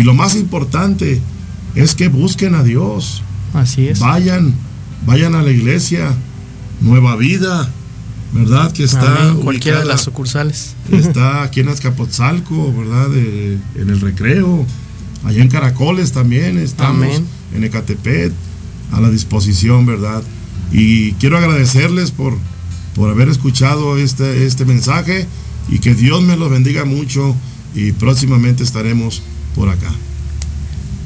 Y lo más importante es que busquen a Dios. Así es. Vayan, vayan a la iglesia, Nueva Vida, ¿verdad? Que está cualquiera de las sucursales. Está aquí en Azcapotzalco, ¿verdad? en el recreo. Allá en Caracoles también estamos. En Ecatepet, a la disposición, ¿verdad? Y quiero agradecerles por, por haber escuchado este, este mensaje y que Dios me los bendiga mucho y próximamente estaremos por acá.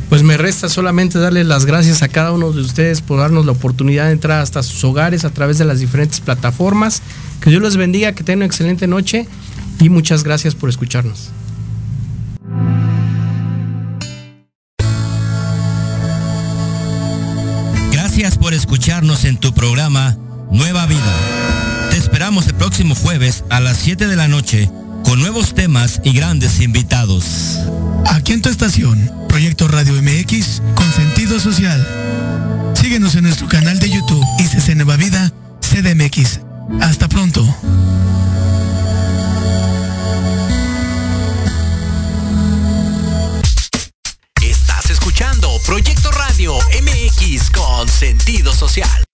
Pues me resta solamente darles las gracias a cada uno de ustedes por darnos la oportunidad de entrar hasta sus hogares a través de las diferentes plataformas. Que Dios les bendiga, que tengan una excelente noche y muchas gracias por escucharnos. Gracias por escucharnos en tu programa Nueva Vida. Te esperamos el próximo jueves a las 7 de la noche con nuevos temas y grandes invitados. Aquí en tu estación, Proyecto Radio MX con sentido social. Síguenos en nuestro canal de YouTube ICC Nueva Vida CDMX. Hasta pronto. Estás escuchando Proyecto Radio MX con sentido social.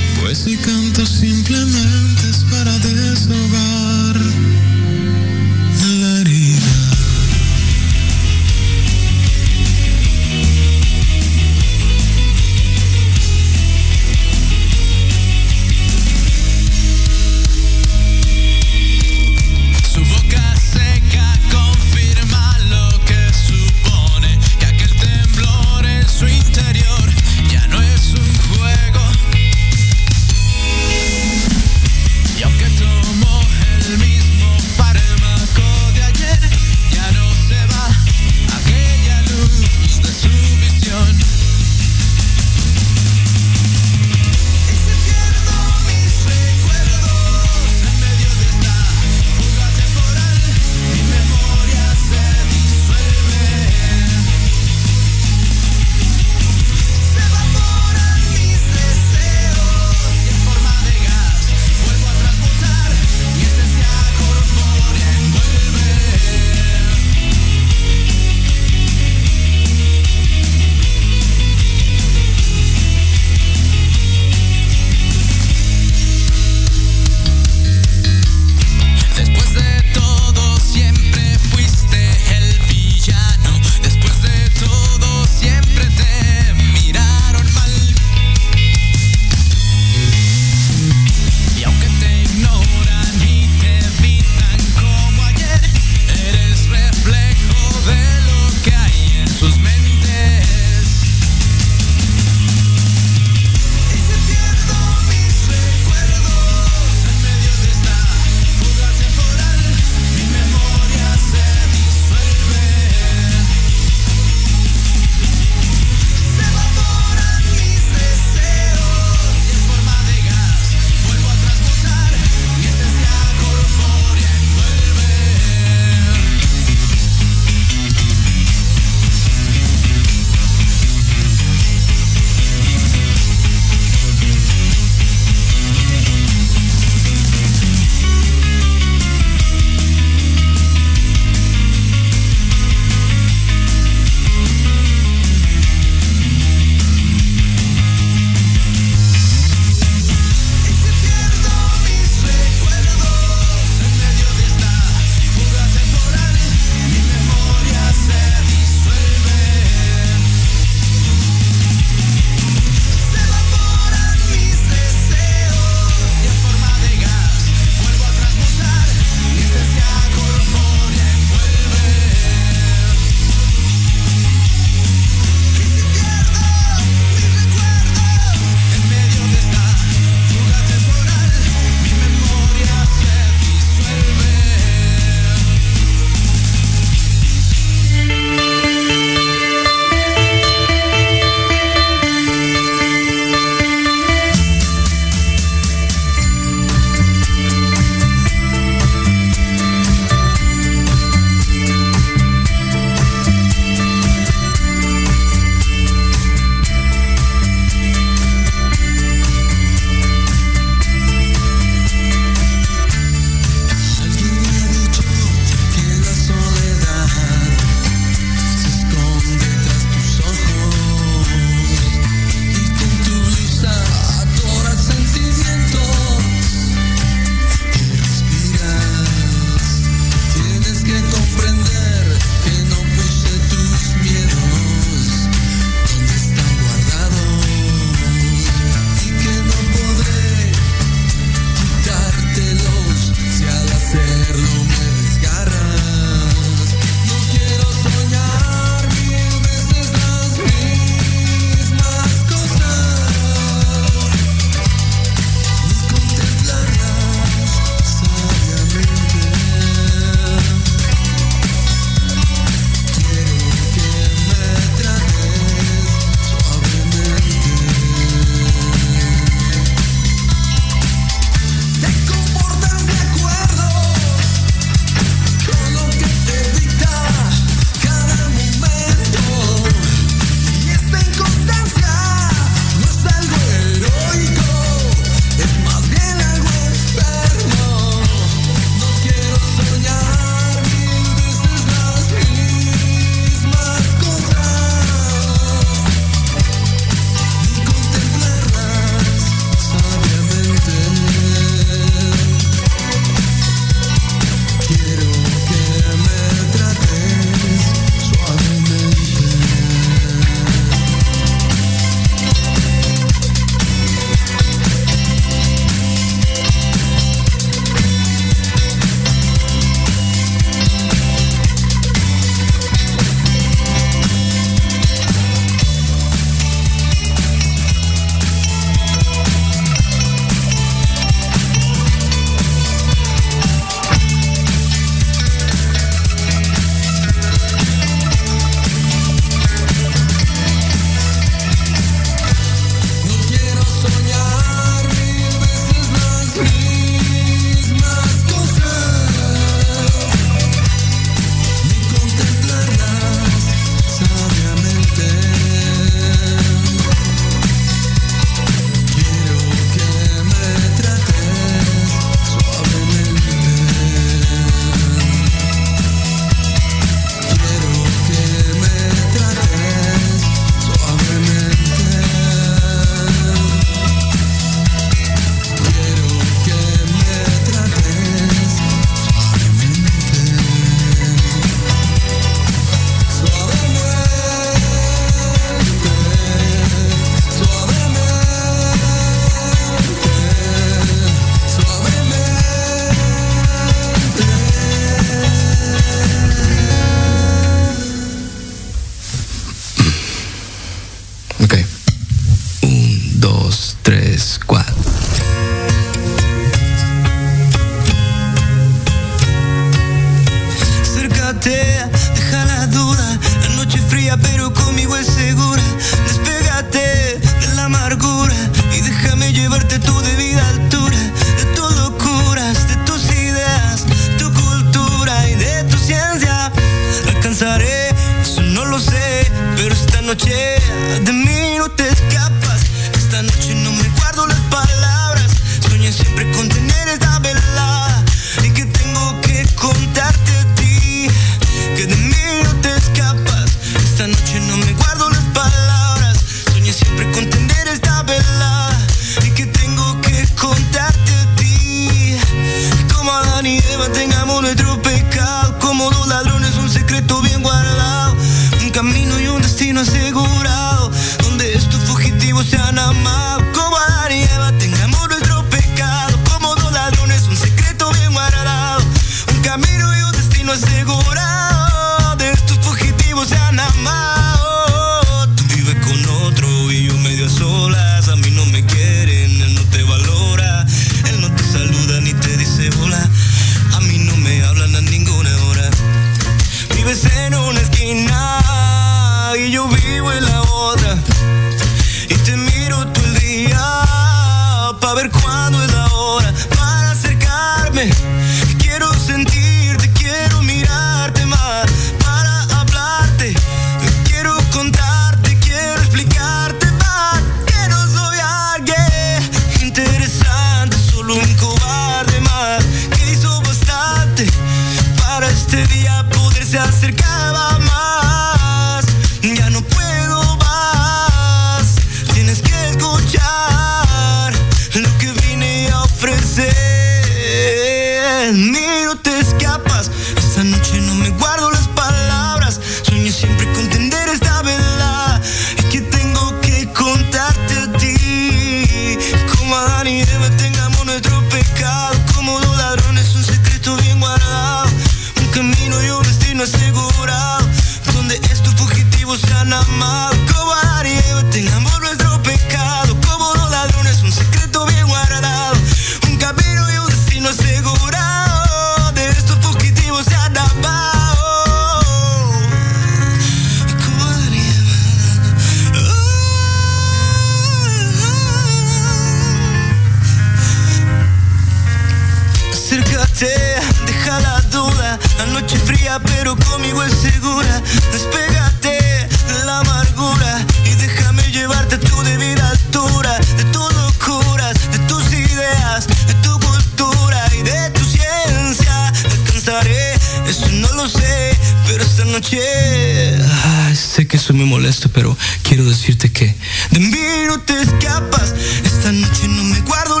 sé que soy muy molesto, pero quiero decirte que de mí no te escapas. Esta noche no me guardo